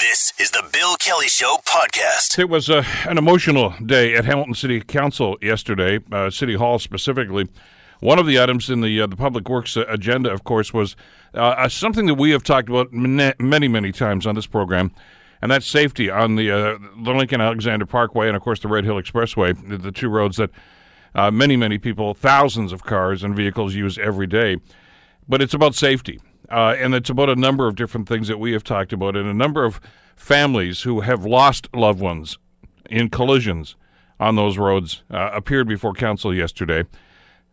This is the Bill Kelly Show podcast. It was uh, an emotional day at Hamilton City Council yesterday, uh, City Hall specifically. One of the items in the uh, the Public Works agenda, of course, was uh, uh, something that we have talked about many, many times on this program, and that's safety on the uh, the Lincoln Alexander Parkway and, of course, the Red Hill Expressway, the two roads that many, many people, thousands of cars and vehicles use every day. But it's about safety. Uh, and it's about a number of different things that we have talked about, and a number of families who have lost loved ones in collisions on those roads uh, appeared before council yesterday,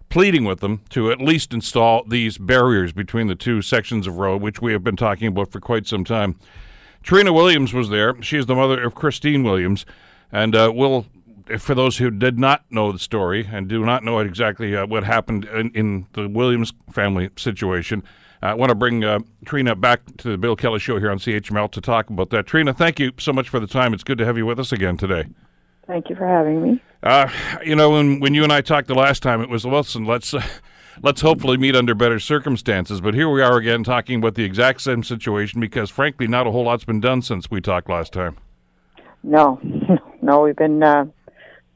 pleading with them to at least install these barriers between the two sections of road, which we have been talking about for quite some time. Trina Williams was there. She is the mother of Christine Williams, and uh, will for those who did not know the story and do not know exactly uh, what happened in, in, the Williams family situation, I want to bring uh, Trina back to the Bill Kelly Show here on CHML to talk about that. Trina, thank you so much for the time. It's good to have you with us again today. Thank you for having me. Uh, you know, when when you and I talked the last time, it was listen, let's uh, let's hopefully meet under better circumstances. But here we are again talking about the exact same situation because, frankly, not a whole lot's been done since we talked last time. No, no, we've been uh,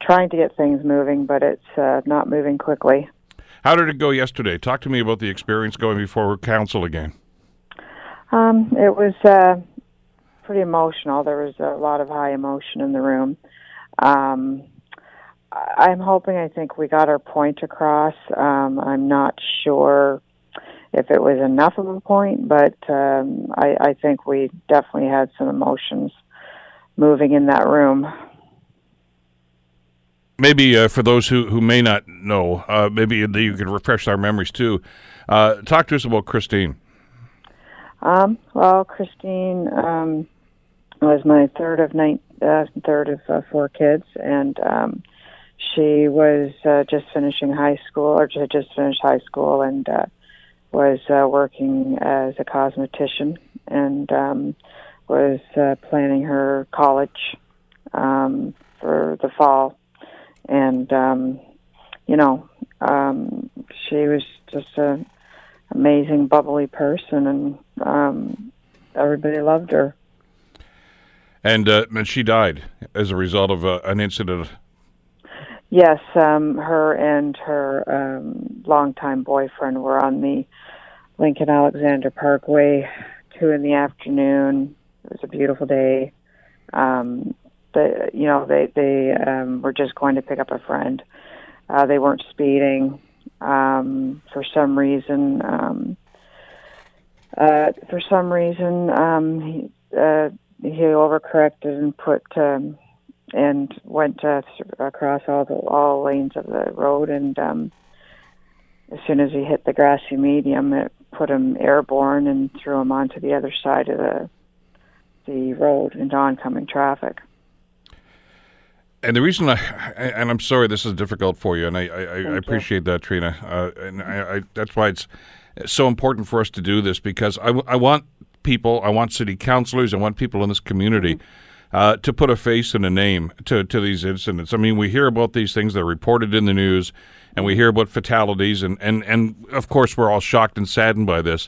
trying to get things moving, but it's uh, not moving quickly. How did it go yesterday? Talk to me about the experience going before council again. Um, it was uh, pretty emotional. There was a lot of high emotion in the room. Um, I'm hoping, I think we got our point across. Um, I'm not sure if it was enough of a point, but um, I, I think we definitely had some emotions moving in that room maybe uh, for those who, who may not know, uh, maybe you could refresh our memories too. Uh, talk to us about Christine. Um, well, Christine um, was my third of nine, uh, third of uh, four kids, and um, she was uh, just finishing high school, or just just finished high school, and was working as a cosmetician, and um, was planning her college um, for the fall and um, you know, um, she was just an amazing, bubbly person, and um, everybody loved her. And uh, and she died as a result of uh, an incident. Yes, um, her and her um, longtime boyfriend were on the Lincoln Alexander Parkway, two in the afternoon. It was a beautiful day. Um, the you know they they um, were just going to pick up a friend. Uh, they weren't speeding um, for some reason. Um, uh, for some reason, um, he uh, he overcorrected and put um, and went uh, across all the all lanes of the road. And um, as soon as he hit the grassy medium, it put him airborne and threw him onto the other side of the the road into oncoming traffic and the reason I and I'm sorry this is difficult for you, and I, I, I appreciate that, Trina. Uh, and I, I, that's why it's so important for us to do this because I, I want people, I want city councilors, I want people in this community mm-hmm. uh, to put a face and a name to to these incidents. I mean, we hear about these things that are reported in the news, and we hear about fatalities, and and and of course we're all shocked and saddened by this.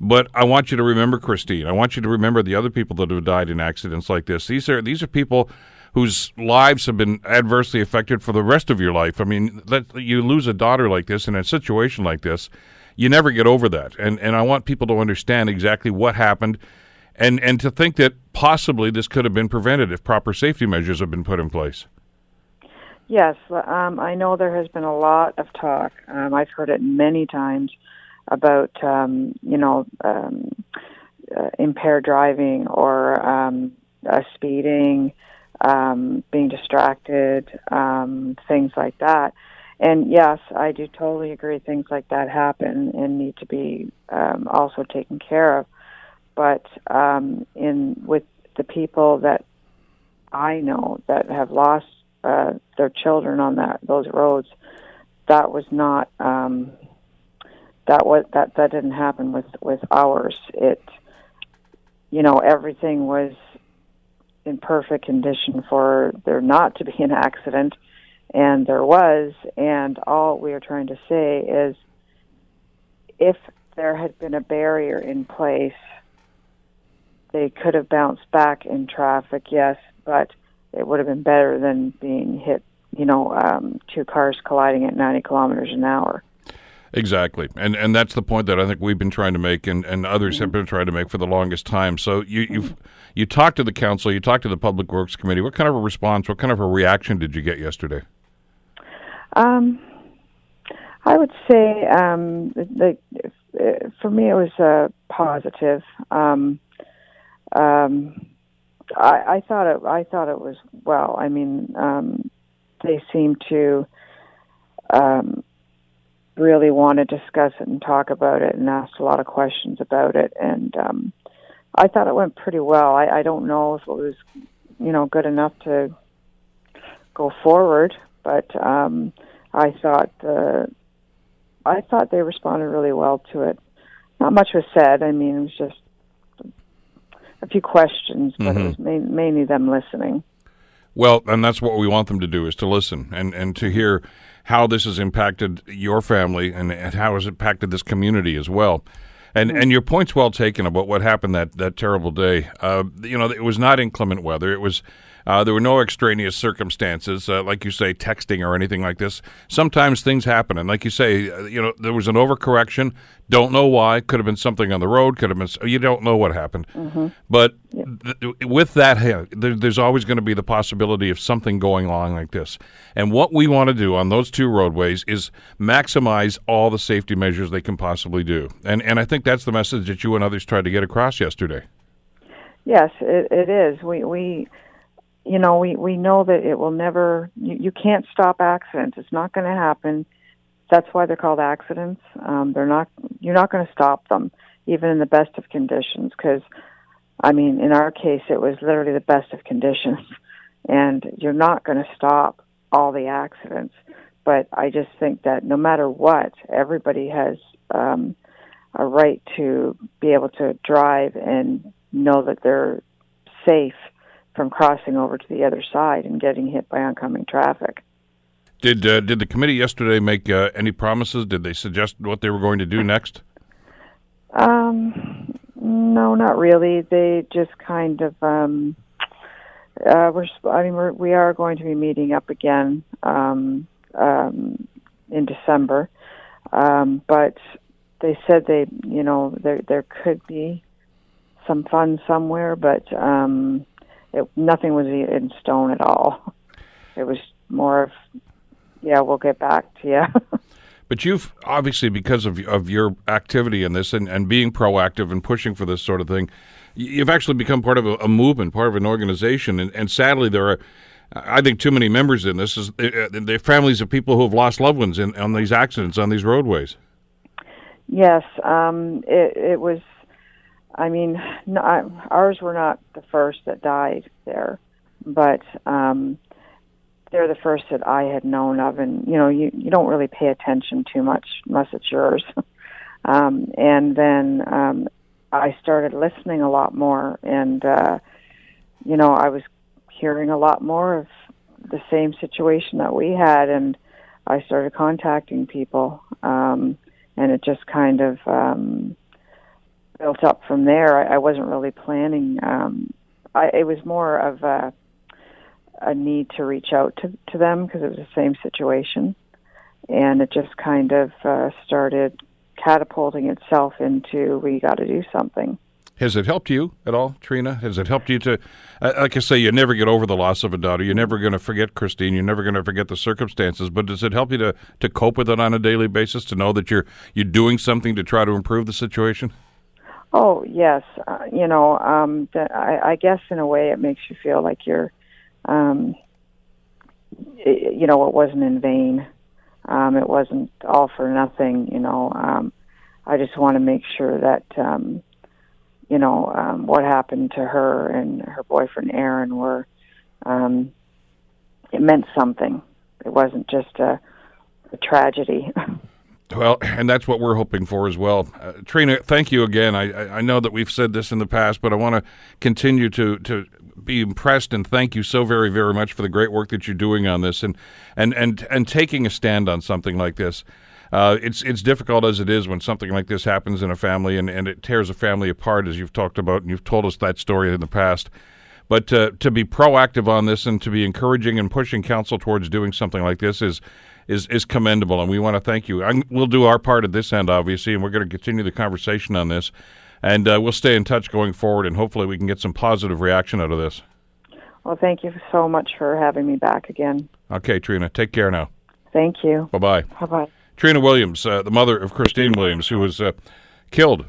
But I want you to remember Christine. I want you to remember the other people that have died in accidents like this. These are these are people whose lives have been adversely affected for the rest of your life. I mean, you lose a daughter like this in a situation like this, you never get over that. And and I want people to understand exactly what happened, and and to think that possibly this could have been prevented if proper safety measures have been put in place. Yes, um, I know there has been a lot of talk. Um, I've heard it many times about um, you know um, uh, impaired driving or um, uh, speeding um, being distracted, um, things like that. And yes, I do totally agree. Things like that happen and need to be um, also taken care of. But um, in with the people that I know that have lost uh, their children on that those roads, that was not um, that was that that didn't happen with with ours. It you know everything was in perfect condition for there not to be an accident, and there was. And all we are trying to say is if there had been a barrier in place they could have bounced back in traffic, yes, but it would have been better than being hit, you know, um, two cars colliding at 90 kilometers an hour. Exactly, and and that's the point that I think we've been trying to make, and, and others mm-hmm. have been trying to make for the longest time. So you you mm-hmm. you talked to the council, you talked to the public works committee. What kind of a response? What kind of a reaction did you get yesterday? Um, I would say um, the, the, for me it was uh, positive. Um, um, I, I thought it. I thought it was well. I mean, um, they seemed to um, really want to discuss it and talk about it, and asked a lot of questions about it. And um, I thought it went pretty well. I, I don't know if it was, you know, good enough to go forward, but um, I thought the I thought they responded really well to it. Not much was said. I mean, it was just a few questions, but mm-hmm. it was main, mainly them listening. Well, and that's what we want them to do is to listen and, and to hear how this has impacted your family and, and how has impacted this community as well. And mm-hmm. and your point's well taken about what happened that, that terrible day. Uh, you know, it was not inclement weather. It was uh, there were no extraneous circumstances, uh, like you say, texting or anything like this. Sometimes things happen, and like you say, uh, you know, there was an overcorrection. Don't know why. Could have been something on the road. Could have been. You don't know what happened. Mm-hmm. But th- with that, there, there's always going to be the possibility of something going along like this. And what we want to do on those two roadways is maximize all the safety measures they can possibly do. And and I think that's the message that you and others tried to get across yesterday. Yes, it, it is. We we you know, we, we know that it will never, you, you can't stop accidents. It's not going to happen. That's why they're called accidents. Um, they're not, you're not going to stop them, even in the best of conditions, because, I mean, in our case, it was literally the best of conditions. And you're not going to stop all the accidents. But I just think that no matter what, everybody has um, a right to be able to drive and know that they're safe from crossing over to the other side and getting hit by oncoming traffic. Did uh, did the committee yesterday make uh, any promises? Did they suggest what they were going to do next? Um, no, not really. They just kind of um, uh, we're. I mean, we're, we are going to be meeting up again um, um, in December, um, but they said they, you know, there there could be some funds somewhere, but um, it, nothing was in stone at all. It was more of, yeah, we'll get back to you. but you've obviously, because of of your activity in this and, and being proactive and pushing for this sort of thing, you've actually become part of a, a movement, part of an organization. And, and sadly, there are. I think too many members in this is uh, uh the families of people who have lost loved ones in on these accidents on these roadways. Yes, um, it, it was I mean, no, ours were not the first that died there, but um, they're the first that I had known of, and you know, you you don't really pay attention too much unless it's yours. um, and then um, I started listening a lot more, and uh, you know, I was hearing a lot more of the same situation that we had, and I started contacting people, um, and it just kind of um, built up from there. I, I wasn't really planning. Um, I, it was more of a, a need to reach out to, to them because it was the same situation. And it just kind of uh, started catapulting itself into we got to do something. Has it helped you at all, Trina? Has it helped you to, uh, like I say, you never get over the loss of a daughter. You're never going to forget Christine. You're never going to forget the circumstances. But does it help you to, to cope with it on a daily basis? To know that you're you're doing something to try to improve the situation? Oh yes, uh, you know, um, the, I, I guess in a way it makes you feel like you're, um, it, you know, it wasn't in vain. Um, it wasn't all for nothing. You know, um, I just want to make sure that, um, you know, um, what happened to her and her boyfriend Aaron were, um, it meant something. It wasn't just a, a tragedy. Well, and that's what we're hoping for as well. Uh, Trina, thank you again. I, I know that we've said this in the past, but I want to continue to, to be impressed and thank you so very, very much for the great work that you're doing on this and, and, and, and taking a stand on something like this. uh, it's it's difficult as it is when something like this happens in a family and, and it tears a family apart, as you've talked about, and you've told us that story in the past. But uh, to be proactive on this and to be encouraging and pushing council towards doing something like this is is is commendable, and we want to thank you. I'm, we'll do our part at this end, obviously, and we're going to continue the conversation on this, and uh, we'll stay in touch going forward, and hopefully we can get some positive reaction out of this. Well, thank you so much for having me back again. Okay, Trina, take care now. Thank you. Bye bye. Bye bye. Trina Williams, uh, the mother of Christine Williams, who was uh, killed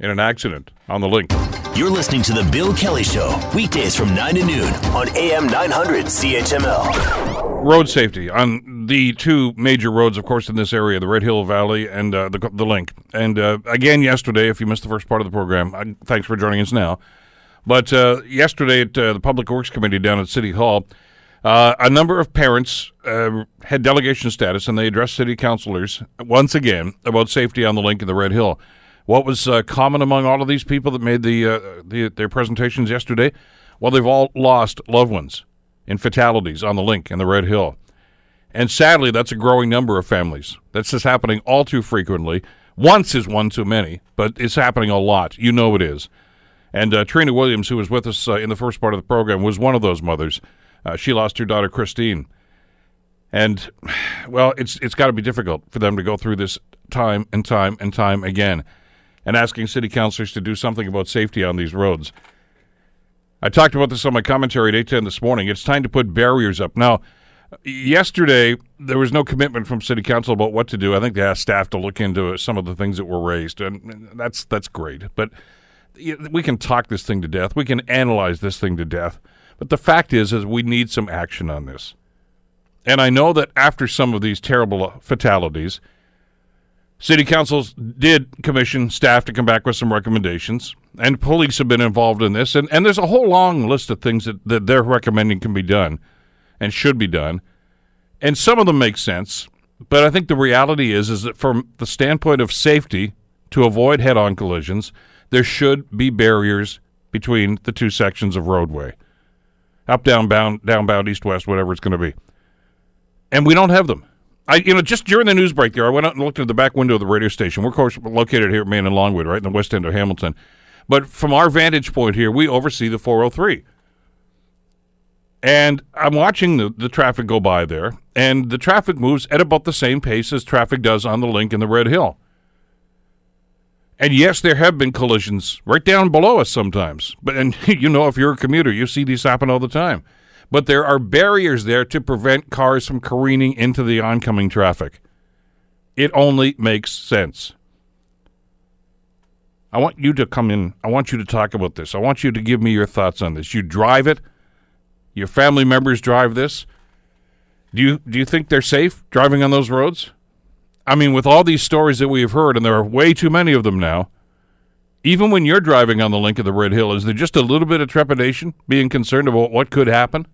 in an accident on the link. You're listening to The Bill Kelly Show, weekdays from 9 to noon on AM 900 CHML. Road safety on the two major roads, of course, in this area, the Red Hill Valley and uh, the, the link. And uh, again, yesterday, if you missed the first part of the program, thanks for joining us now. But uh, yesterday at uh, the Public Works Committee down at City Hall, uh, a number of parents uh, had delegation status, and they addressed city councilors once again about safety on the link in the Red Hill. What was common among all of these people that made the, the their presentations yesterday? Well, they've all lost loved ones in fatalities on the link in the Red Hill, and sadly, that's a growing number of families. That's just happening all too frequently. Once is one too many, but it's happening a lot. You know it is. And uh, Trina Williams, who was with us uh, in the first part of the program, was one of those mothers. Uh, she lost her daughter Christine, and well, it's it's got to be difficult for them to go through this time and time and time again, and asking city councilors to do something about safety on these roads. I talked about this on my commentary at eight ten this morning. It's time to put barriers up now. Yesterday, there was no commitment from City Council about what to do. I think they asked staff to look into some of the things that were raised, and that's that's great. But we can talk this thing to death. We can analyze this thing to death. But the fact is, is we need some action on this. And I know that after some of these terrible fatalities, city councils did commission staff to come back with some recommendations, and police have been involved in this. And, and there's a whole long list of things that, that they're recommending can be done and should be done. And some of them make sense. But I think the reality is, is that from the standpoint of safety, to avoid head-on collisions, there should be barriers between the two sections of roadway up, down, bound, down, bound, east, west, whatever it's going to be. And we don't have them. I, you know, just during the news break there, I went out and looked at the back window of the radio station. We're, of course, located here at Main and Longwood, right in the west end of Hamilton. But from our vantage point here, we oversee the 403. And I'm watching the, the traffic go by there, and the traffic moves at about the same pace as traffic does on the link in the Red Hill. And yes, there have been collisions right down below us sometimes. But and you know, if you're a commuter, you see these happen all the time. But there are barriers there to prevent cars from careening into the oncoming traffic. It only makes sense. I want you to come in. I want you to talk about this. I want you to give me your thoughts on this. You drive it. Your family members drive this. Do you do you think they're safe driving on those roads? I mean, with all these stories that we have heard, and there are way too many of them now, even when you're driving on the link of the Red Hill, is there just a little bit of trepidation, being concerned about what could happen?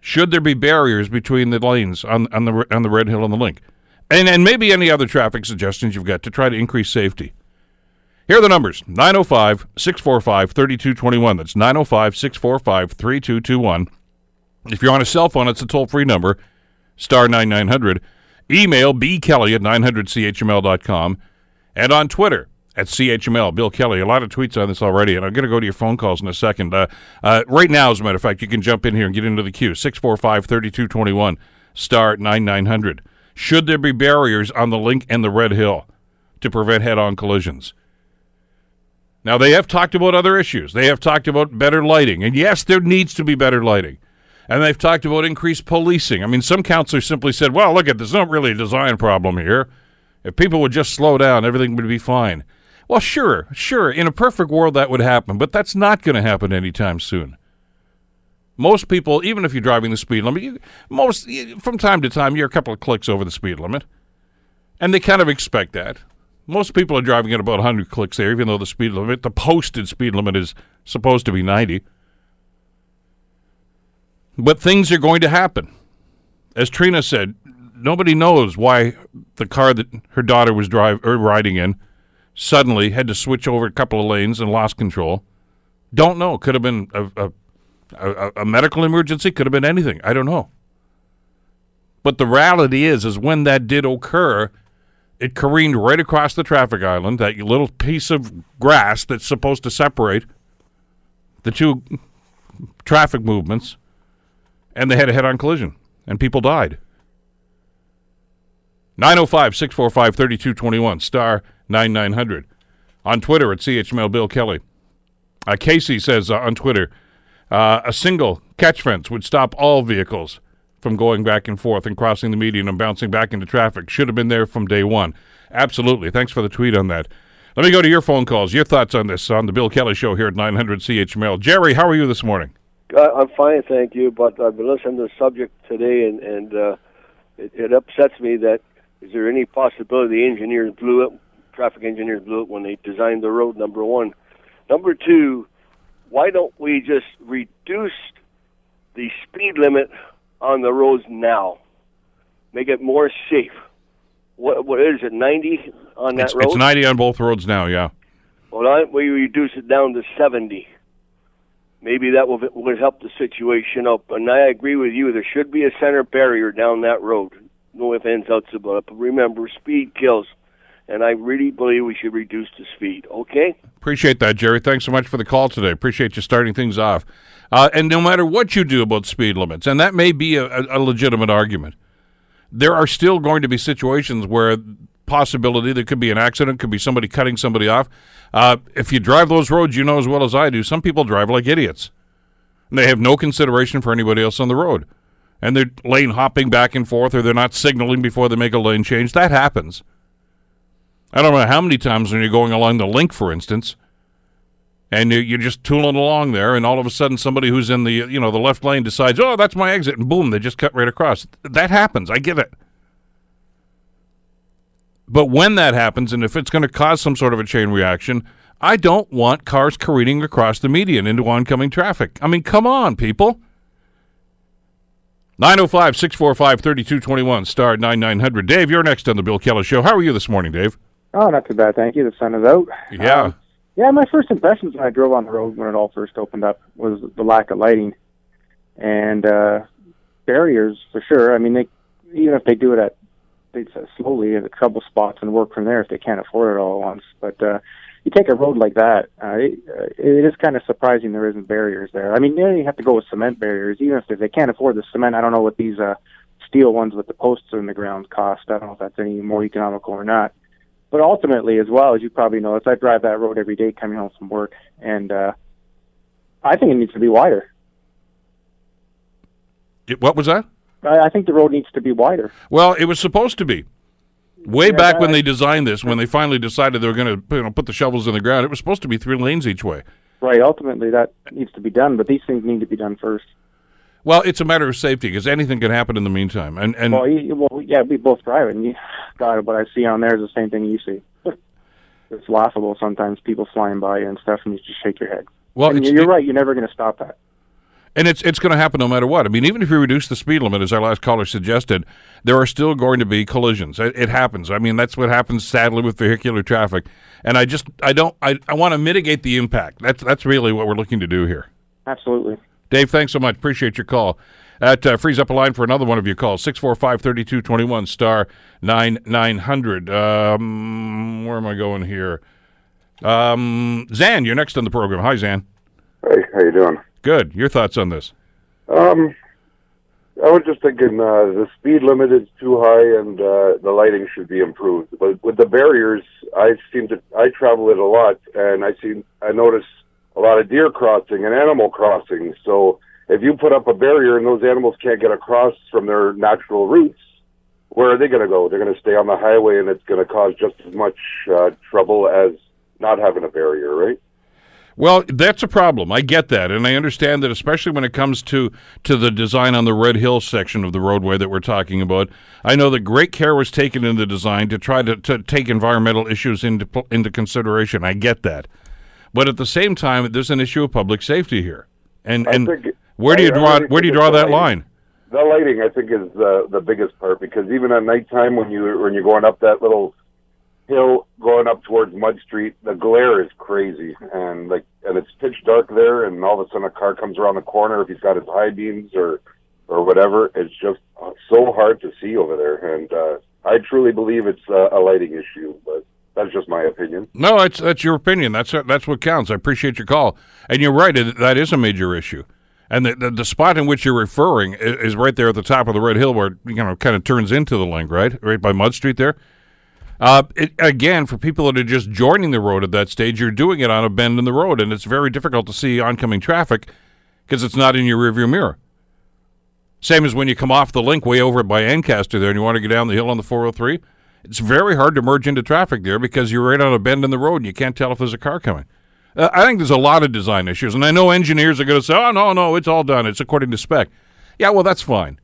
Should there be barriers between the lanes on, on the on the Red Hill and the link, and and maybe any other traffic suggestions you've got to try to increase safety? Here are the numbers 905 645 3221. That's 905 645 3221. If you're on a cell phone, it's a toll free number, star 9900. Email bkelly at 900chml.com and on Twitter at CHML. Bill Kelly, a lot of tweets on this already, and I'm going to go to your phone calls in a second. Uh, uh, right now, as a matter of fact, you can jump in here and get into the queue 645 3221, star 9900. Should there be barriers on the link and the Red Hill to prevent head on collisions? Now, they have talked about other issues. They have talked about better lighting. And yes, there needs to be better lighting. And they've talked about increased policing. I mean, some counselors simply said, well, look, at there's not really a design problem here. If people would just slow down, everything would be fine. Well, sure, sure. In a perfect world, that would happen, but that's not going to happen anytime soon. Most people, even if you're driving the speed limit, you, most from time to time, you're a couple of clicks over the speed limit, and they kind of expect that. Most people are driving at about 100 clicks there, even though the speed limit, the posted speed limit, is supposed to be 90. But things are going to happen. As Trina said, nobody knows why the car that her daughter was drive or riding in suddenly had to switch over a couple of lanes and lost control. Don't know. Could have been a, a, a, a medical emergency. Could have been anything. I don't know. But the reality is, is when that did occur, it careened right across the traffic island, that little piece of grass that's supposed to separate the two traffic movements, and they had a head on collision, and people died. 905 645 3221, star 9900. On Twitter at CHML Bill Kelly. Uh, Casey says uh, on Twitter uh, a single catch fence would stop all vehicles from going back and forth and crossing the median and bouncing back into traffic. Should have been there from day one. Absolutely. Thanks for the tweet on that. Let me go to your phone calls. Your thoughts on this on the Bill Kelly Show here at 900 CHML. Jerry, how are you this morning? Uh, I'm fine, thank you. But I've been listening to the subject today, and and uh, it, it upsets me that is there any possibility the engineers blew it, traffic engineers blew it when they designed the road? Number one, number two, why don't we just reduce the speed limit on the roads now? Make it more safe. What what is it? Ninety on that It's, road? it's 90 on both roads now, yeah. Well, why don't we reduce it down to 70? Maybe that will, would help the situation up. And I agree with you. There should be a center barrier down that road. No ifs, ands, outs about it. But remember, speed kills. And I really believe we should reduce the speed. Okay? Appreciate that, Jerry. Thanks so much for the call today. Appreciate you starting things off. Uh, and no matter what you do about speed limits, and that may be a, a, legitimate argument, there are still going to be situations where possibility there could be an accident, could be somebody cutting somebody off. Uh, if you drive those roads, you know as well as I do, some people drive like idiots. And they have no consideration for anybody else on the road. And they're lane hopping back and forth, or they're not signaling before they make a lane change. That happens. I don't know how many times when you're going along the link, for instance, and you- you're just tooling along there, and all of a sudden somebody who's in the you know the left lane decides, oh, that's my exit, and boom, they just cut right across. That happens. I get it. But when that happens, and if it's going to cause some sort of a chain reaction, I don't want cars careening across the median into oncoming traffic. I mean, come on, people. 905 645 3221, star 9900. Dave, you're next on The Bill Kelly Show. How are you this morning, Dave? Oh, not too bad, thank you. The sun is out. Yeah. Um, yeah, my first impressions when I drove on the road when it all first opened up was the lack of lighting and uh, barriers for sure. I mean, they even if they do it at they slowly at a couple spots and work from there if they can't afford it all at once. But uh, you take a road like that, uh, it, uh, it is kind of surprising there isn't barriers there. I mean, yeah, you have to go with cement barriers, even if they can't afford the cement. I don't know what these uh, steel ones with the posts in the ground cost. I don't know if that's any more economical or not. But ultimately, as well as you probably know, as I drive that road every day coming home from work, and uh, I think it needs to be wider. It- what was that? I, I think the road needs to be wider. Well, it was supposed to be. Way Yeah, back when I- they designed this, when they finally decided they were going to you know, put the shovels in the ground, it was supposed to be three lanes each way. Right. Ultimately, that needs to be done, but these things need to be done first. Well, it's a matter of safety because anything can happen in the meantime. And and Well, you, well, yeah, we both drive it, and you, God, what I see on there is the same thing you see. it's laughable sometimes. People flying by and stuff, and you just shake your head. well, you're it- right. You're never going to stop that. and it's it's going to happen no matter what. I mean, even if you reduce the speed limit, as our last caller suggested, there are still going to be collisions. It, it happens. I mean, that's what happens sadly with vehicular traffic. And I just I don't I, I want to mitigate the impact. That's that's really what we're looking to do here. Absolutely. Dave, thanks so much. Appreciate your call. That uh, frees up a line for another one of your calls. 645 3221 star 9900. Um, where am I going here? Um, Zan, you're next on the program. Hi, Zan. Hey, how you doing? Good. Your thoughts on this? Um, I was just thinking uh, the speed limit is too high and uh, the lighting should be improved. But with the barriers, I seem to I travel it a lot, and I see I notice a lot of deer crossing and animal crossing. So if you put up a barrier and those animals can't get across from their natural routes, where are they going to go? They're going to stay on the highway, and it's going to cause just as much uh, trouble as not having a barrier, right? Well, that's a problem. I get that, and I understand that, especially when it comes to to the design on the Red Hill section of the roadway that we're talking about. I know that great care was taken in the design to try to, to take environmental issues into into consideration. I get that, but at the same time, there's an issue of public safety here, and I and where do you I draw really where do you draw that lighting. line? The lighting, I think, is the the biggest part because even at nighttime, when you when you're going up that little hill going up towards Mud Street, the glare is crazy, and like and it's pitch dark there, and all of a sudden a car comes around the corner if he's got his high beams or or whatever. It's just so hard to see over there, and uh, I truly believe it's uh, a lighting issue. That's just my opinion. No, that's that's your opinion. That's that's what counts. I appreciate your call, and you're right. It, that is a major issue. And the, the, the spot in which you're referring is, is right there at the top of the Red Hill, where it, you know kind of turns into the link, right, right by Mud Street there. Uh, it, again, for people that are just joining the road at that stage, you're doing it on a bend in the road, and it's very difficult to see oncoming traffic because it's not in your rearview mirror. Same as when you come off the link way over by Ancaster there, and you want to go down the hill on the 403. It's very hard to merge into traffic there because you're right on a bend in the road, and you can't tell if there's a car coming. Uh, I think there's a lot of design issues, and I know engineers are going to say, "Oh no, no, it's all done. It's according to spec." Yeah, well, that's fine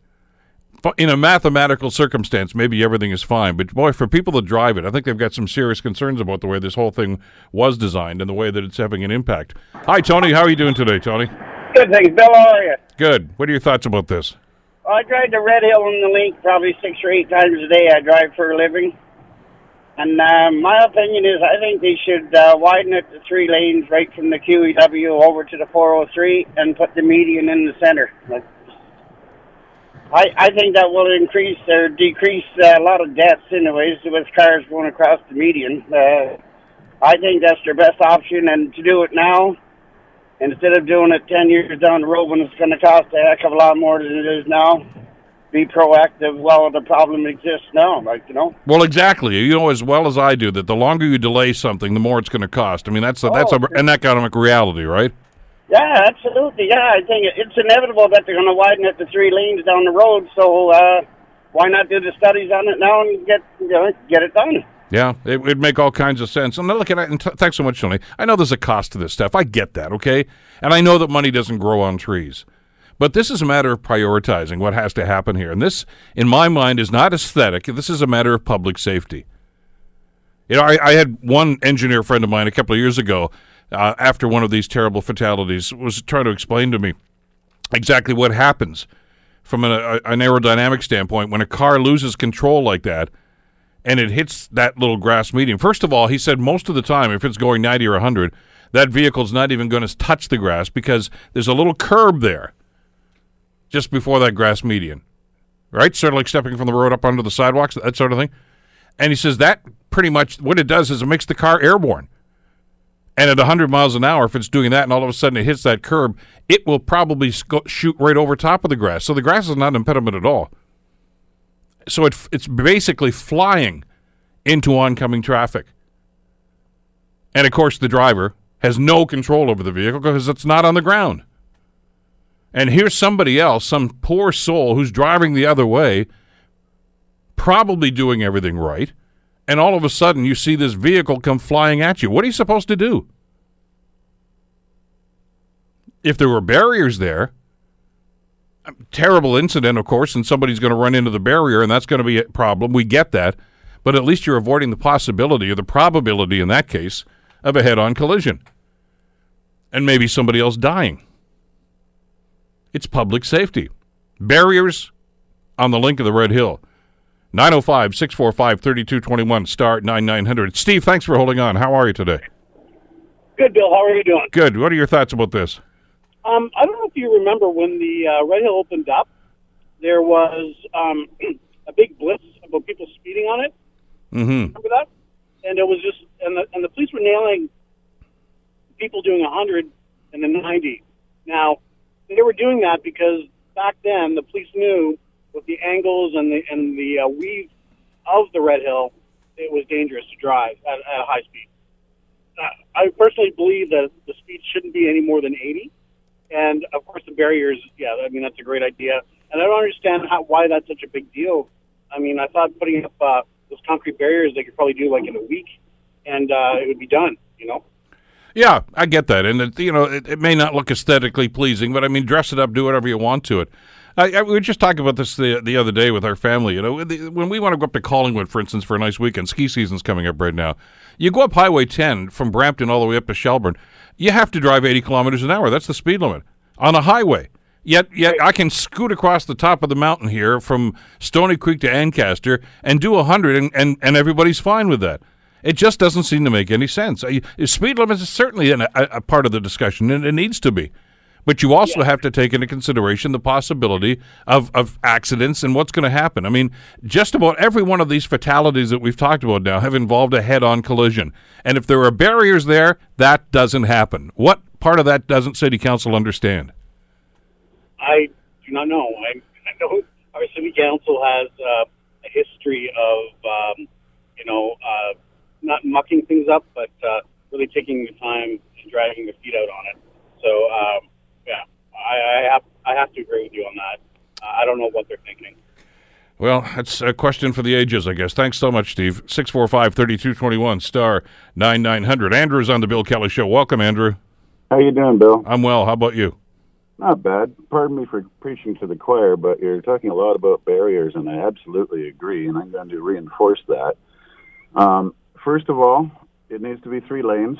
in a mathematical circumstance, maybe everything is fine. But boy, for people that drive it, I think they've got some serious concerns about the way this whole thing was designed and the way that it's having an impact. Hi, Tony. How are you doing today, Tony? Good, thanks. Bill, how are you? Good. What are your thoughts about this? I drive to Red Hill and the Link probably six or eight times a day. I drive for a living. And uh, my opinion is I think they should uh, widen it to three lanes right from the QEW over to the 403 and put the median in the center. I, I think that will increase or decrease uh, a lot of deaths, anyways, with cars going across the median. Uh, I think that's their best option, and to do it now, instead of doing it 10 years down the road when it's going to cost a heck of a lot more than it is now, be proactive while the problem exists now, like, you know? Well, exactly. You know as well as I do that the longer you delay something, the more it's going to cost. I mean, that's a, that's a, an economic reality, right? Yeah, absolutely. Yeah, I think it's inevitable that they're going to widen it to three lanes down the road. So uh, why not do the studies on it now and get you know, get it done? Yeah, it would make all kinds of sense. And look at it. And t- thanks so much, Tony. I know there's a cost to this stuff. I get that. Okay, and I know that money doesn't grow on trees. But this is a matter of prioritizing what has to happen here. And this, in my mind, is not aesthetic. This is a matter of public safety. You know, I, I had one engineer friend of mine a couple of years ago uh, after one of these terrible fatalities was trying to explain to me exactly what happens from an, an aerodynamic standpoint when a car loses control like that and it hits that little grass median. First of all, he said most of the time, if it's going 90 or 100, that vehicle's not even going to touch the grass because there's a little curb there just before that grass median, right? Sort of like stepping from the road up onto the sidewalks, that sort of thing. And he says that pretty much what it does is it makes the car airborne. And at 100 miles an hour, if it's doing that and all of a sudden it hits that curb, it will probably sc- shoot right over top of the grass. So the grass is not an impediment at all. So it, it's basically flying into oncoming traffic. And of course, the driver has no control over the vehicle because it's not on the ground. And here's somebody else, some poor soul who's driving the other way, probably doing everything right and all of a sudden you see this vehicle come flying at you. What are you supposed to do? If there were barriers there, terrible incident, of course, and somebody's going to run into the barrier, and that's going to be a problem. We get that. But at least you're avoiding the possibility or the probability in that case of a head on collision and maybe somebody else dying. It's public safety. Barriers on the link of the Red Hill. 905 645 3221, star 9900. Steve, thanks for holding on. How are you today? Good, Bill. How are you doing? Good. What are your thoughts about this? Um, I don't know if you remember when the uh, Red Hill opened up, there was um, a big blitz about people speeding on it. Mm-hmm. Remember that? And it was just, and the, and the police were nailing people doing 100 and then 90. Now, they were doing that because back then the police knew with the angles and the and the uh, weave of the Red Hill, it was dangerous to drive at, at a high speed. Uh, I personally believe that the speed shouldn't be any more than 80. And of course, the barriers, yeah, I mean, that's a great idea. And I don't understand how, why that's such a big deal. I mean, I thought putting up uh, those concrete barriers, they could probably do like in a week and uh, it would be done, you know? Yeah, I get that. And, it, you know, it, it may not look aesthetically pleasing, but I mean, dress it up, do whatever you want to it. I, I, we were just talking about this the, the other day with our family. You know, when we want to go up to Collingwood, for instance, for a nice weekend, ski season's coming up right now. You go up Highway 10 from Brampton all the way up to Shelburne. You have to drive 80 kilometers an hour. That's the speed limit on a highway. Yet, yet I can scoot across the top of the mountain here from Stoney Creek to Ancaster and do 100, and, and, and everybody's fine with that. It just doesn't seem to make any sense. Speed limits is certainly a, a part of the discussion, and it needs to be. But you also have to take into consideration the possibility of, of accidents and what's going to happen. I mean, just about every one of these fatalities that we've talked about now have involved a head on collision. And if there are barriers there, that doesn't happen. What part of that doesn't City Council understand? I do not know. I, I know our city council has uh, a history of, um, you know, uh, not mucking things up, but uh, really taking the time and dragging their feet out on it. So, um, yeah, I, I have I have to agree with you on that. Uh, I don't know what they're thinking. Well, that's a question for the ages, I guess. Thanks so much, Steve. 645 3221, star 9900. Andrew's on the Bill Kelly Show. Welcome, Andrew. How you doing, Bill? I'm well. How about you? Not bad. Pardon me for preaching to the choir, but you're talking a lot about barriers, and I absolutely agree, and I'm going to reinforce that. Um, first of all, it needs to be three lanes.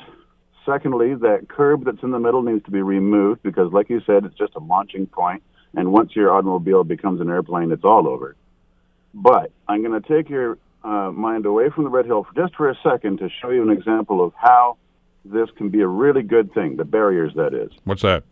Secondly, that curb that's in the middle needs to be removed because, like you said, it's just a launching point, and once your automobile becomes an airplane, it's all over. But I'm going to take your uh, mind away from the Red Hill for just for a second to show you an example of how this can be a really good thing, the barriers, that is. What's that?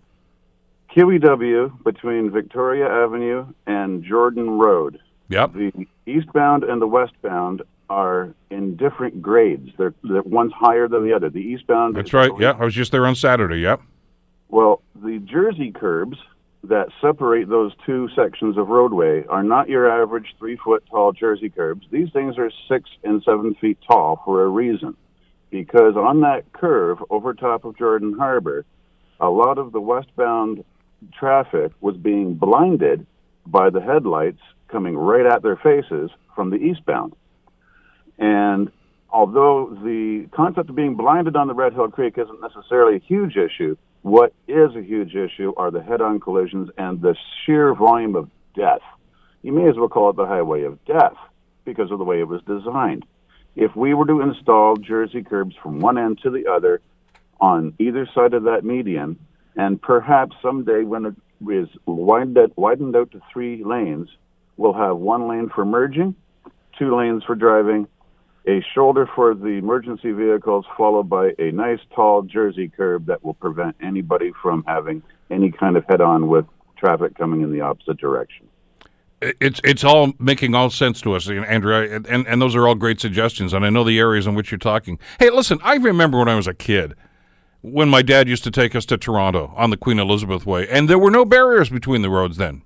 QEW between Victoria Avenue and Jordan Road. Yep. The eastbound and the westbound are in different grades. They're, they're one's higher than the other. The eastbound. That's right. Yeah, I was just there on Saturday. Yep. Well, the Jersey curbs that separate those two sections of roadway are not your average three foot tall Jersey curbs. These things are six and seven feet tall for a reason. Because on that curve over top of Jordan Harbor, a lot of the westbound traffic was being blinded by the headlights coming right at their faces from the eastbound. And although the concept of being blinded on the Red Hill Creek isn't necessarily a huge issue, what is a huge issue are the head on collisions and the sheer volume of death. You may as well call it the highway of death because of the way it was designed. If we were to install Jersey curbs from one end to the other on either side of that median, and perhaps someday when it is widened, widened out to three lanes, we'll have one lane for merging, two lanes for driving, a shoulder for the emergency vehicles, followed by a nice tall Jersey curb that will prevent anybody from having any kind of head on with traffic coming in the opposite direction. It's it's all making all sense to us, Andrea, and, and, and those are all great suggestions. And I know the areas in which you're talking. Hey, listen, I remember when I was a kid, when my dad used to take us to Toronto on the Queen Elizabeth Way, and there were no barriers between the roads then.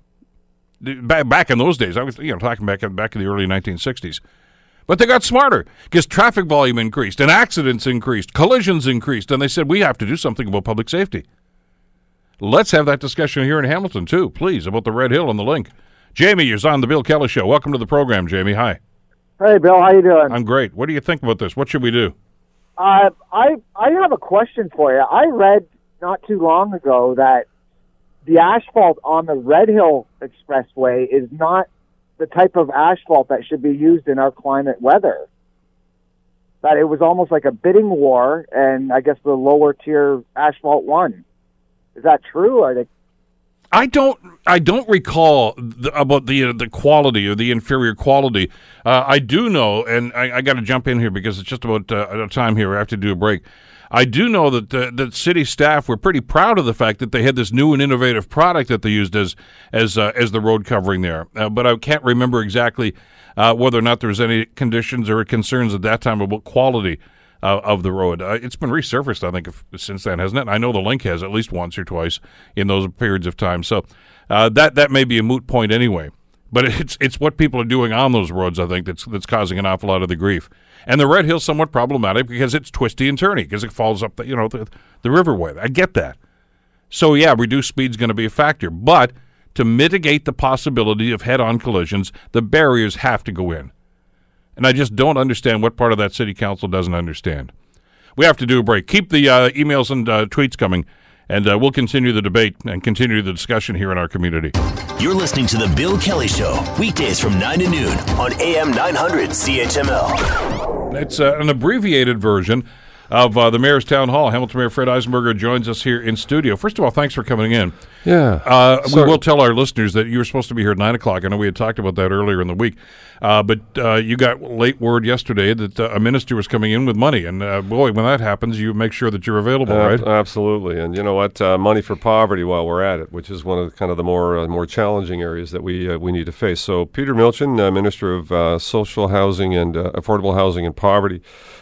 Back, back in those days, I was you know talking back in, back in the early 1960s. But they got smarter because traffic volume increased and accidents increased, collisions increased, and they said we have to do something about public safety. Let's have that discussion here in Hamilton too, please, about the Red Hill and the link. Jamie you're on the Bill Kelly Show. Welcome to the program, Jamie. Hi. Hey, Bill. How you doing? I'm great. What do you think about this? What should we do? Uh, I I have a question for you. I read not too long ago that the asphalt on the Red Hill Expressway is not the type of asphalt that should be used in our climate weather. That it was almost like a bidding war, and I guess the lower tier asphalt won. Is that true? Are they? I don't. I don't recall the, about the uh, the quality or the inferior quality. Uh, I do know, and I, I got to jump in here because it's just about uh, time here. I have to do a break. I do know that the, that city staff were pretty proud of the fact that they had this new and innovative product that they used as as uh, as the road covering there. Uh, but I can't remember exactly uh, whether or not there was any conditions or concerns at that time about quality uh, of the road. Uh, it's been resurfaced, I think, if, since then, hasn't it? I know the link has at least once or twice in those periods of time. So uh, that that may be a moot point anyway. But it's it's what people are doing on those roads, I think, that's that's causing an awful lot of the grief. And the Red Hill's somewhat problematic because it's twisty and turny because it falls up the you know the, the riverway. I get that. So yeah, reduced speed's going to be a factor, but to mitigate the possibility of head-on collisions, the barriers have to go in. And I just don't understand what part of that city council doesn't understand. We have to do a break. Keep the uh, emails and uh, tweets coming, and uh, we'll continue the debate and continue the discussion here in our community. You're listening to The Bill Kelly Show, weekdays from 9 to noon on AM 900 CHML. It's uh, an abbreviated version of uh, the Mayor's Town Hall. Hamilton Mayor Fred Eisenberger joins us here in studio. First of all, thanks for coming in. Yeah. Uh, we will tell our listeners that you were supposed to be here at 9 o'clock. I know we had talked about that earlier in the week. Uh, but uh, you got late word yesterday that uh, a minister was coming in with money. And uh, boy, when that happens, you make sure that you're available, Ab- right? Absolutely, and you know what? Uh, money for poverty while we're at it, which is one of the, kind of the more uh, more challenging areas that we uh, we need to face. So Peter Milczyn, uh, Minister of uh, Social Housing and uh, Affordable Housing and Poverty,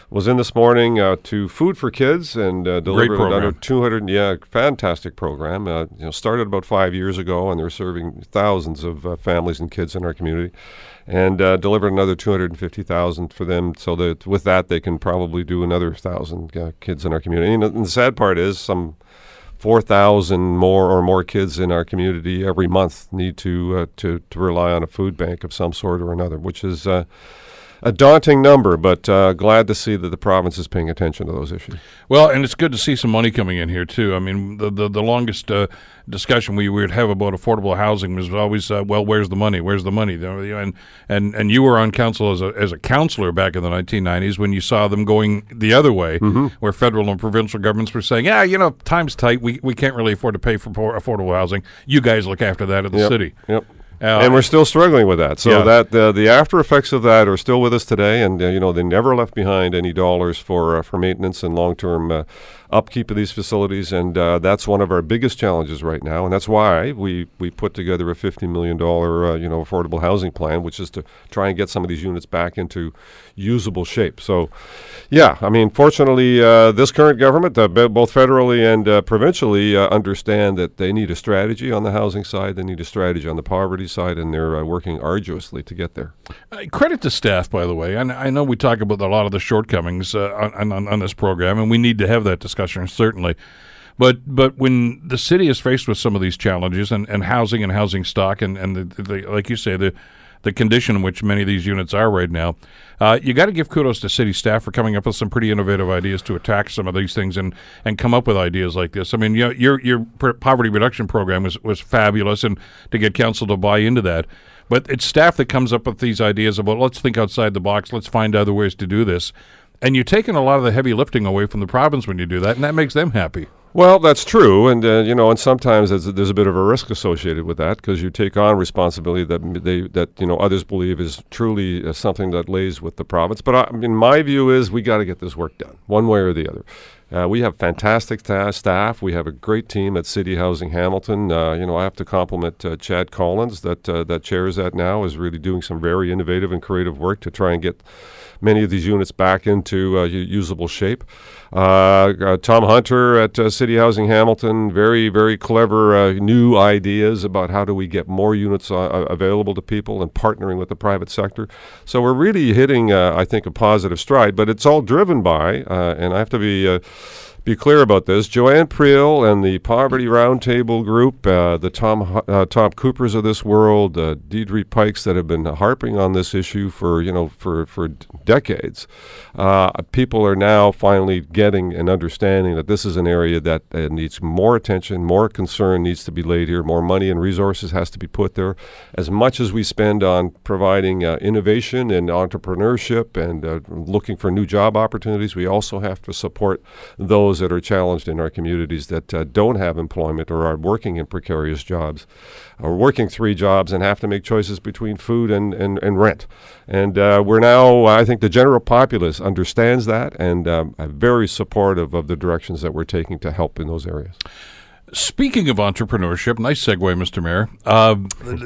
was in this morning uh, to Food for Kids and uh, delivered another 200. Yeah, fantastic program. Uh, you know, started about five years ago, and they're serving thousands of uh, families and kids in our community. And uh, delivered another two hundred and fifty thousand for them, so that with that they can probably do another thousand uh, kids in our community. And, and the sad part is, some 4,000 more or more kids in our community every month need to, uh, to, to rely on a food bank of some sort or another, which is uh, a daunting number, but uh, glad to see that the province is paying attention to those issues. Well, and it's good to see some money coming in here too. I mean, the the, the longest uh, discussion we would have about affordable housing was always, uh, well, where's the money? Where's the money? And and and you were on council as a as a counselor back in the 1990s when you saw them going the other way, where federal and provincial governments were saying, yeah, you know, time's tight. We we can't really afford to pay for poor, affordable housing. You guys look after that at the Yep, city. Yep. Uh, and we're still struggling with that. So Yeah. that uh, the after effects of that are still with us today, and uh, you know they never left behind any dollars for uh, for maintenance and long term uh, upkeep of these facilities, and uh, that's one of our biggest challenges right now, and that's why we we put together a fifty million dollar uh, you know affordable housing plan, which is to try and get some of these units back into usable shape. So, yeah, I mean, fortunately, uh, this current government, uh, both federally and uh, provincially, uh, understand that they need a strategy on the housing side, they need a strategy on the poverty side, and they're working arduously to get there. Credit to staff, by the way. And I know we talk about a lot of the shortcomings on, on, on this program, and we need to have that discussion certainly. But but when the city is faced with some of these challenges and, and housing and housing stock and and the, the, like you say the the condition in which many of these units are right now, uh, you got to give kudos to city staff for coming up with some pretty innovative ideas to attack some of these things and, and come up with ideas like this. I mean, you know, your your poverty reduction program was, was fabulous, and to get council to buy into that. But it's staff that comes up with these ideas about let's think outside the box, let's find other ways to do this. And you're taking a lot of the heavy lifting away from the province when you do that, and that makes them happy. Well, that's true, and uh, you know, and sometimes there's, there's a bit of a risk associated with that because you take on responsibility that they that you know others believe is truly uh, something that lays with the province. But I, I mean, my view is we got to get this work done one way or the other. Uh, we have fantastic ta- staff. We have a great team at City Housing Hamilton. Uh, you know, I have to compliment uh, Chad Collins that uh, that chairs that now is really doing some very innovative and creative work to try and get many of these units back into uh, usable shape. Uh, uh, Tom Hunter at City Housing Hamilton, very, very clever new ideas about how do we get more units available to people and partnering with the private sector. So we're really hitting, I think, a positive stride, but it's all driven by, and I have to be. Be clear about this. Joanne Priel and the Poverty Roundtable Group, uh, the Tom uh, Tom Coopers of this world, uh, Deirdre Pikes that have been harping on this issue for you know for for decades. Uh, people are now finally getting and understanding that this is an area that uh, needs more attention, more concern needs to be laid here, more money and resources has to be put there. As much as we spend on providing uh, innovation and entrepreneurship and uh, looking for new job opportunities, we also have to support those that are challenged in our communities that uh, don't have employment or are working in precarious jobs or working three jobs and have to make choices between food and, and, and rent. And uh, we're now, I think the general populace understands that and um, are very supportive of the directions that we're taking to help in those areas. Speaking of entrepreneurship, nice segue, Mr. Mayor. Uh,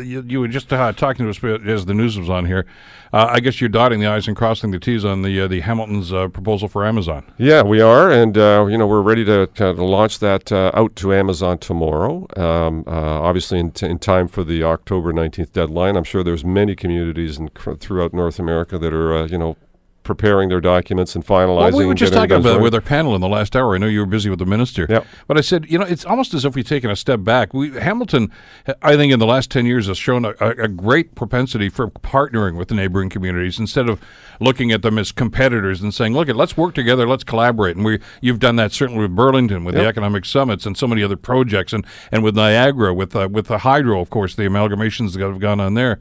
you, you were just uh, talking to us as the news was on here. Uh, I guess you're dotting the i's and crossing the t's on the uh, the Hamilton's uh, proposal for Amazon. Yeah, we are, and uh, you know we're ready to launch that out to Amazon tomorrow. Um, obviously, in, t- in time for the October nineteenth deadline. I'm sure there's many communities in, cr- throughout North America that are you know preparing their documents and finalizing. Well, we were just talking about done. with our panel in the last hour. I know you were busy with the minister. Yep. But I said, you know, it's almost as if we've taken a step back. We, Hamilton, I think, in the last 10 years has shown a, a, great propensity for partnering with the neighboring communities instead of looking at them as competitors and saying, look, let's work together, let's collaborate. And we, you've done that certainly with Burlington, with the economic summits, and so many other projects, and, and with Niagara, with, uh, with the hydro, of course, the amalgamations that have gone on there.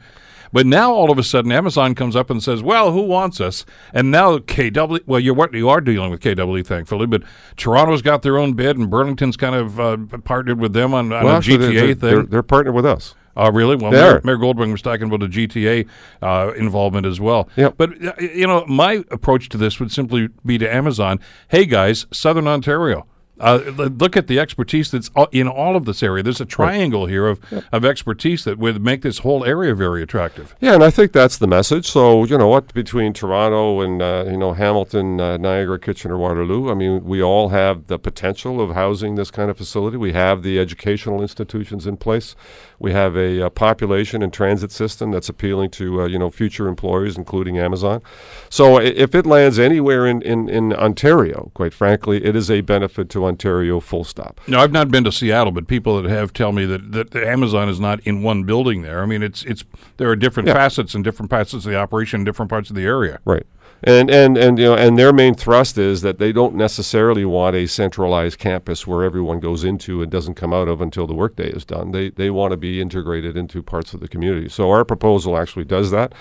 But now all of a sudden, Amazon comes up and says, "Well, who wants us?" And now KW, well, you're what you are dealing with KW, thankfully, but Toronto's got their own bid, and Burlington's kind of uh, partnered with them on, on well, a actually, GTA they're, thing. They're, they're partnered with us. Oh, really? Well, Mayor. Mayor Goldring was talking about the GTA uh, involvement as well. Yep. But, uh, you know, my approach to this would simply be to Amazon hey, guys, Southern Ontario. Uh, look at the expertise that's in all of this area. There's a triangle here of, of expertise that would make this whole area very attractive. Yeah, and I think that's the message. So you know what, between Toronto and uh, you know Hamilton, uh, Niagara, Kitchener, Waterloo, I mean, we all have the potential of housing this kind of facility. We have the educational institutions in place. We have a, uh population and transit system that's appealing to uh, you know future employers, including Amazon. So if it lands anywhere in, in, in Ontario, quite frankly, it is a benefit to Ontario. Full stop. No, I've not been to Seattle, but people that have tell me that, that Amazon is not in one building there. I mean, it's it's there are different Yeah. facets and different facets of the operation in different parts of the area. Right. And, and and you know and their main thrust is that they don't necessarily want a centralized campus where everyone goes into and doesn't come out of until the workday is done. They they want to be integrated into parts of the community. So our proposal actually does that.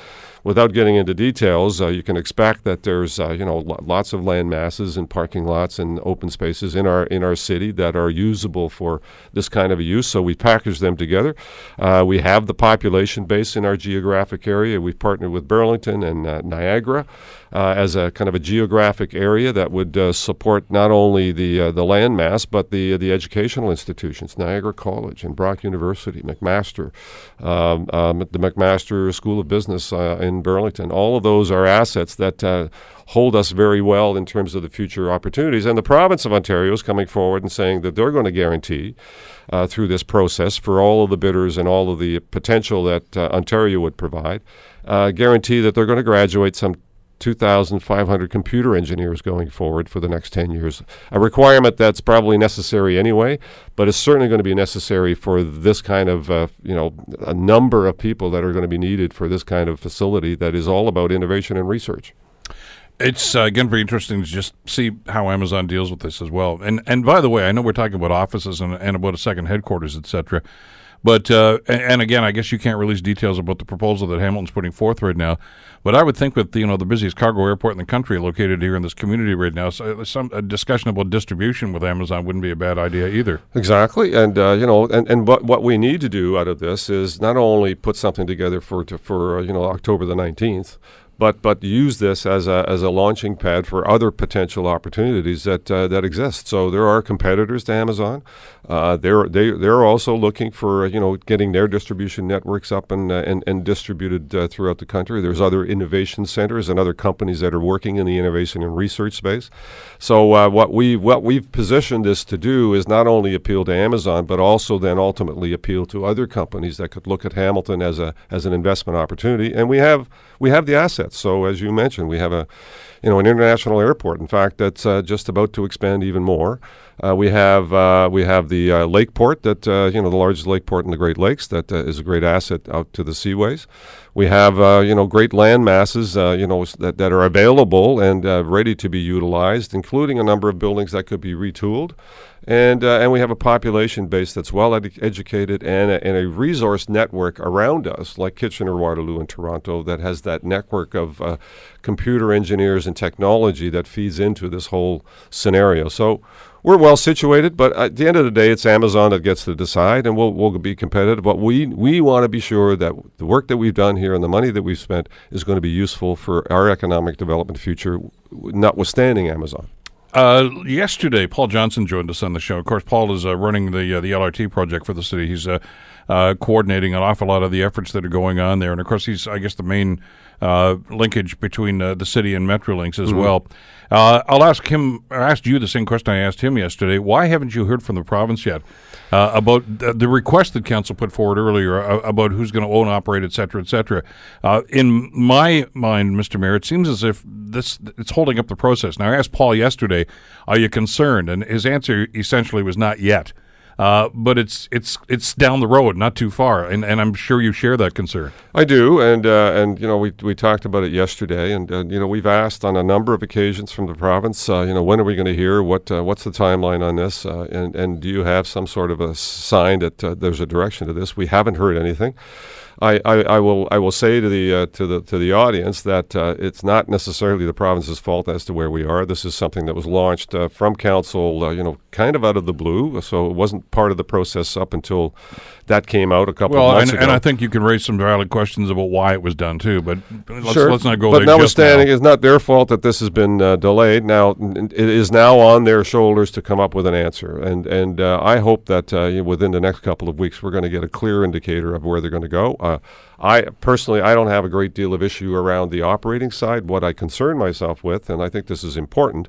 Without getting into details, uh, you can expect that there's uh, you know lo- lots of land masses and parking lots and open spaces in our in our city that are usable for this kind of a use. So we package them together. Uh, we have the population base in our geographic area. We've partnered with Burlington and uh, Niagara uh, as a kind of a geographic area that would uh, support not only the the land mass but the the educational institutions, Niagara College and Brock University, McMaster, um, um, the McMaster School of Business uh, in Burlington. All of those are assets that. Uh, Hold us very well in terms of the future opportunities. And the province of Ontario is coming forward and saying that they're going to guarantee uh, through this process for all of the bidders and all of the potential that uh, Ontario would provide, uh, guarantee that they're going to graduate some 2,500 computer engineers going forward for the next 10 years. A requirement that's probably necessary anyway, but is certainly going to be necessary for this kind of, uh, you know, a number of people that are going to be needed for this kind of facility that is all about innovation and research. It's uh, again very interesting to just see how Amazon deals with this as well. And and by the way, I know we're talking about offices and, and about a second headquarters, etc. But uh, and again, I guess you can't release details about the proposal that Hamilton's putting forth right now. But I would think with you know the busiest cargo airport in the country located here in this community right now, so some a discussion about distribution with Amazon wouldn't be a bad idea either. Exactly, and uh, you know, and, and what what we need to do out of this is not only put something together for to, for uh, you know October the nineteenth, but but use this as a as a launching pad for other potential opportunities that uh, that exist. So there are competitors to Amazon. Uh, they're they they're also looking for you know getting their distribution networks up and uh, and, and distributed uh, throughout the country. There's other innovation centers and other companies that are working in the innovation and research space. So uh, what we what we've positioned this to do is not only appeal to Amazon, but also then ultimately appeal to other companies that could look at Hamilton as a as an investment opportunity. And we have we have the assets. So as you mentioned, we have a you know an international airport. In fact, that's uh, just about to expand even more. Uh, we have uh, we have the uh, lake port that uh, you know the largest lake port in the Great Lakes that uh, is a great asset out to the seaways. We have uh, you know great land masses you know that, that are available and ready to be utilized, including a number of buildings that could be retooled. And, uh, and we have a population base that's well edu- educated and a, and a resource network around us, like Kitchener, Waterloo, and Toronto, that has that network of uh, computer engineers and technology that feeds into this whole scenario. So we're well situated, but at the end of the day, it's Amazon that gets to decide, and we'll, we'll be competitive. But we, we want to be sure that the work that we've done here and the money that we've spent is going to be useful for our economic development future, notwithstanding Amazon. Uh, yesterday, Paul Johnson joined us on the show. Of course, Paul is uh, running the uh, the LRT project for the city. He's uh, uh, coordinating an awful lot of the efforts that are going on there, and of course, he's I guess the main linkage between uh, the city and Metrolinx as Mhm. well. Uh, I'll ask him. I asked you the same question I asked him yesterday. Why haven't you heard from the province yet uh, about the, the request that council put forward earlier uh, about who's going to own, operate, et cetera, et cetera? Uh, in my mind, Mr. Mayor, it seems as if this it's holding up the process. Now, I asked Paul yesterday, "Are you concerned?" And his answer essentially was not yet. Uh, but it's it's it's down the road, not too far, and, and I'm sure you share that concern. I do, and uh, and you know we we talked about it yesterday, and uh, you know we've asked on a number of occasions from the province, uh, you know when are we going to hear what uh, what's the timeline on this, uh, and and do you have some sort of a sign that there's a direction to this? We haven't heard anything. I, I, I, will I will say to the uh, to the to the audience that uh, it's not necessarily the province's fault as to where we are. This is something that was launched uh, from council, uh, you know, kind of out of the blue. So it wasn't part of the process up until that came out a couple well, of months and, ago. and I think you can raise some valid questions about why it was done too. But let's, sure. let's not go but there just now. notwithstanding, it's not their fault that this has been uh, delayed. Now it is now on their shoulders to come up with an answer, and and uh, I hope that uh, within the next couple of weeks we're going to get a clear indicator of where they're going to go. Uh, I personally, I don't have a great deal of issue around the operating side. What I concern myself with, and I think this is important,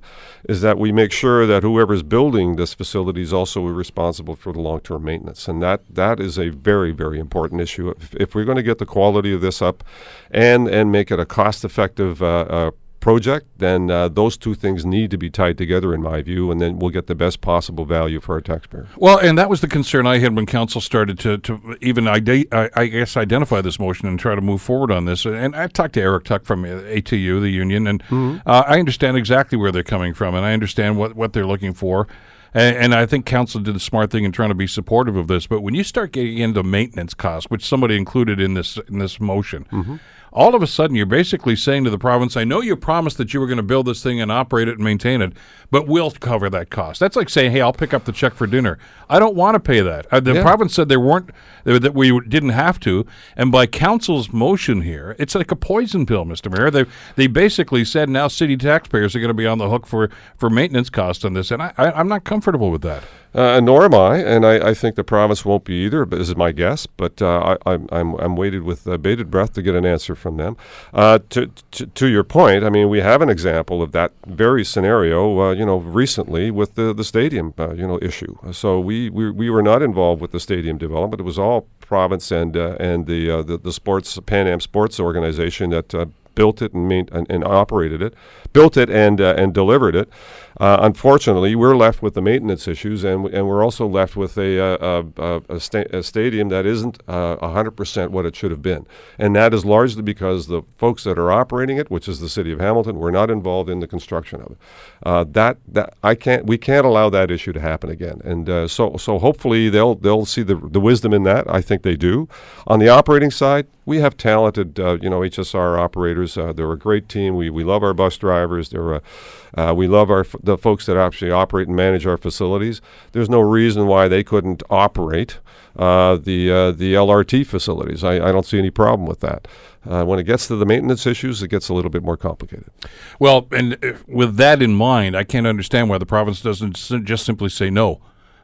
is that we make sure that whoever's building this facility is also responsible for the long-term maintenance, and that that is a very very important issue. If, if we're going to get the quality of this up, and and make it a cost-effective uh, uh, project, then uh, those two things need to be tied together, in my view, and then we'll get the best possible value for our taxpayer. Well, and that was the concern I had when council started to, to even ide- I, I guess identify this motion and try to move forward on this. And I talked to Eric Tuck from uh, ATU, the union, and uh, I understand exactly where they're coming from, and I understand what, what they're looking for. And, and I think council did the smart thing in trying to be supportive of this. But when you start getting into maintenance costs, which somebody included in this in this motion, all of a sudden you're basically saying to the province, I know you promised that you were going to build this thing and operate it and maintain it, but we'll cover that cost. That's like saying, hey, I'll pick up the check for dinner. I don't want to pay that. Uh, the Yeah. province said there weren't that we didn't have to, and by council's motion here, it's like a poison pill, Mr. Mayor. They they basically said now city taxpayers are going to be on the hook for for maintenance costs on this, and I, I I'm not comfortable with that. Uh, nor am I, and I, I think the province won't be either. But this is my guess. But uh, I, I'm, I'm I'm waited with uh, bated breath to get an answer from them. Uh, to, to to your point, I mean, we have an example of that very scenario. Uh, you know, recently with the the stadium, uh, you know, issue. So we, we we were not involved with the stadium development. It was all province and uh, and the, uh, the the sports Pan Am Sports Organization that. Uh, Built it and, main, and and operated it, built it and uh, and delivered it. Uh, unfortunately, we're left with the maintenance issues, and and we're also left with a uh, a, a, sta- a stadium that isn't uh, hundred percent what it should have been, and that is largely because the folks that are operating it, which is the city of Hamilton, were not involved in the construction of it. Uh, that that I can't we can't allow that issue to happen again, and so so hopefully they'll they'll see the the wisdom in that. I think they do. On the operating side, we have talented you know HSR operators. They're a great team. We we love our bus drivers. They're uh, uh, we love our the folks that actually operate and manage our facilities. There's no reason why they couldn't operate uh, the uh, the LRT facilities. I, I don't see any problem with that. Uh, when it gets to the maintenance issues, it gets a little bit more complicated. Well, and uh, with that in mind, I can't understand why the province doesn't just simply say no.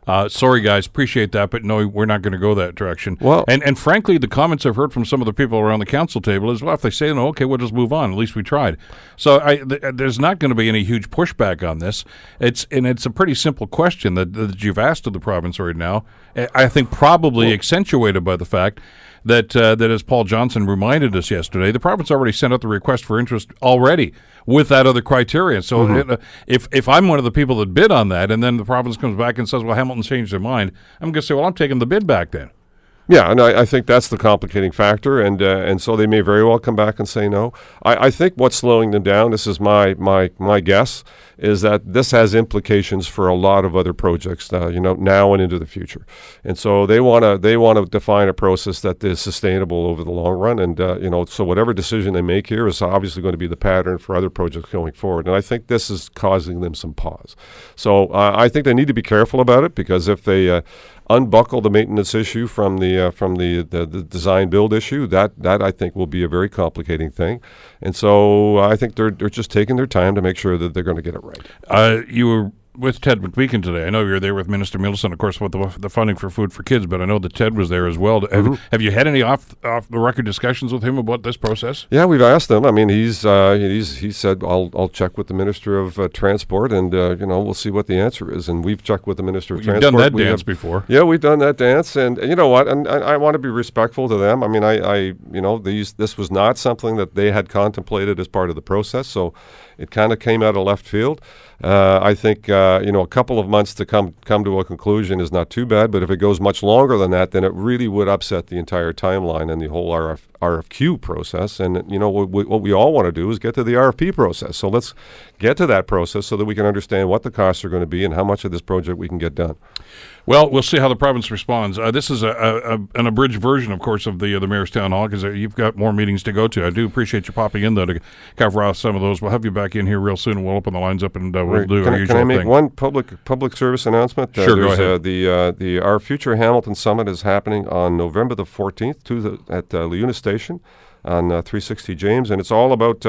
Uh, sorry, guys, appreciate that, but no, we're not going to go that direction. Well- and and frankly, the comments I've heard from some of the people around the council table is, well, if they say no, okay, we'll just move on. At least we tried. So I, th- uh, there's not going to be any huge pushback on this. It's and it's a pretty simple question that, that you've asked of the province right now. I I think probably accentuated by the fact that uh, that as Paul Johnson reminded us yesterday, the province already sent out the request for interest already with that other criteria. So Mm-hmm. it, uh, if if I'm one of the people that bid on that, and then the province comes back and says, "Well, Hamilton changed their mind," I'm going to say, "Well, I'm taking the bid back then." Yeah, and I, I think that's the complicating factor, and uh, and so they may very well come back and say no. I, I think what's slowing them down, this is my my my guess, is that this has implications for a lot of other projects, uh, you know, now and into the future, and so they want to they want to define a process that is sustainable over the long run, and uh, you know, so whatever decision they make here is obviously going to be the pattern for other projects going forward, and I think this is causing them some pause. So uh, I think they need to be careful about it because if they uh, unbuckle the maintenance issue from the uh, from the, the the design build issue. That that I think will be a very complicating thing, and so I think they're they're just taking their time to make sure that they're going to get it right. Uh, you were with Ted McMeekin today. I know you were there with Minister Milczyn, of course, with the, the funding for food for kids. But I know that Ted was there as well. Have, Mm-hmm. have you had any off off the record discussions with him about this process? Yeah, we've asked him. I mean, he's uh, he's he said I'll I'll check with the Minister of uh, Transport, and uh, you know we'll see what the answer is. And we've checked with the Minister of You've done Transport. that We dance have- before. Yeah, we've done that dance, and, and you know what? And, I I want to be respectful to them. I mean, I, I you know these this was not something that they had contemplated as part of the process. So, It kind of came out of left field. Uh, I think uh, you know a couple of months to come come to a conclusion is not too bad, but if it goes much longer than that, then it really would upset the entire timeline and the whole RF, RFQ process. And you know what we, what we all want to do is get to the RFP process. So let's get to that process so that we can understand what the costs are going to be and how much of this project we can get done. Well, we'll see how the province responds. Uh, this is a, a, an abridged version, of course, of the uh, the mayor's town hall because uh, you've got more meetings to go to. I do appreciate you popping in though to cover off some of those. We'll have you back in here real soon, and we'll open the lines up and uh, we'll do can our I, usual can I make thing. one public public service announcement? Uh, Sure, go ahead. Uh, the uh, the our future Hamilton Summit is happening on November the 14th to the, at uh, LIUNA Station on uh, 360 James, and it's all about.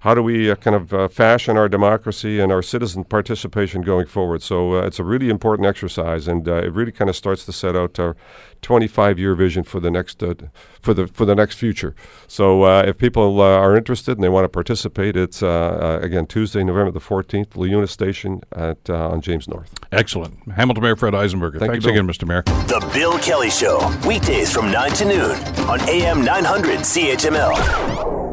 How do we uh, kind of uh, fashion our democracy and our citizen participation going forward? So uh, it's a really important exercise, and uh, it really kind of starts to set out our 25-year vision for the next uh, for the for the next future. So uh, if people uh, are interested and they want to participate, it's uh, uh, again Tuesday, November the 14th, LIUNA Station at uh, on James North. Excellent. Hamilton Mayor Fred Eisenberger. Thank Thanks Bill. again, Mr. Mayor. The Bill Kelly Show, weekdays from 9 to noon on AM 900 CHML.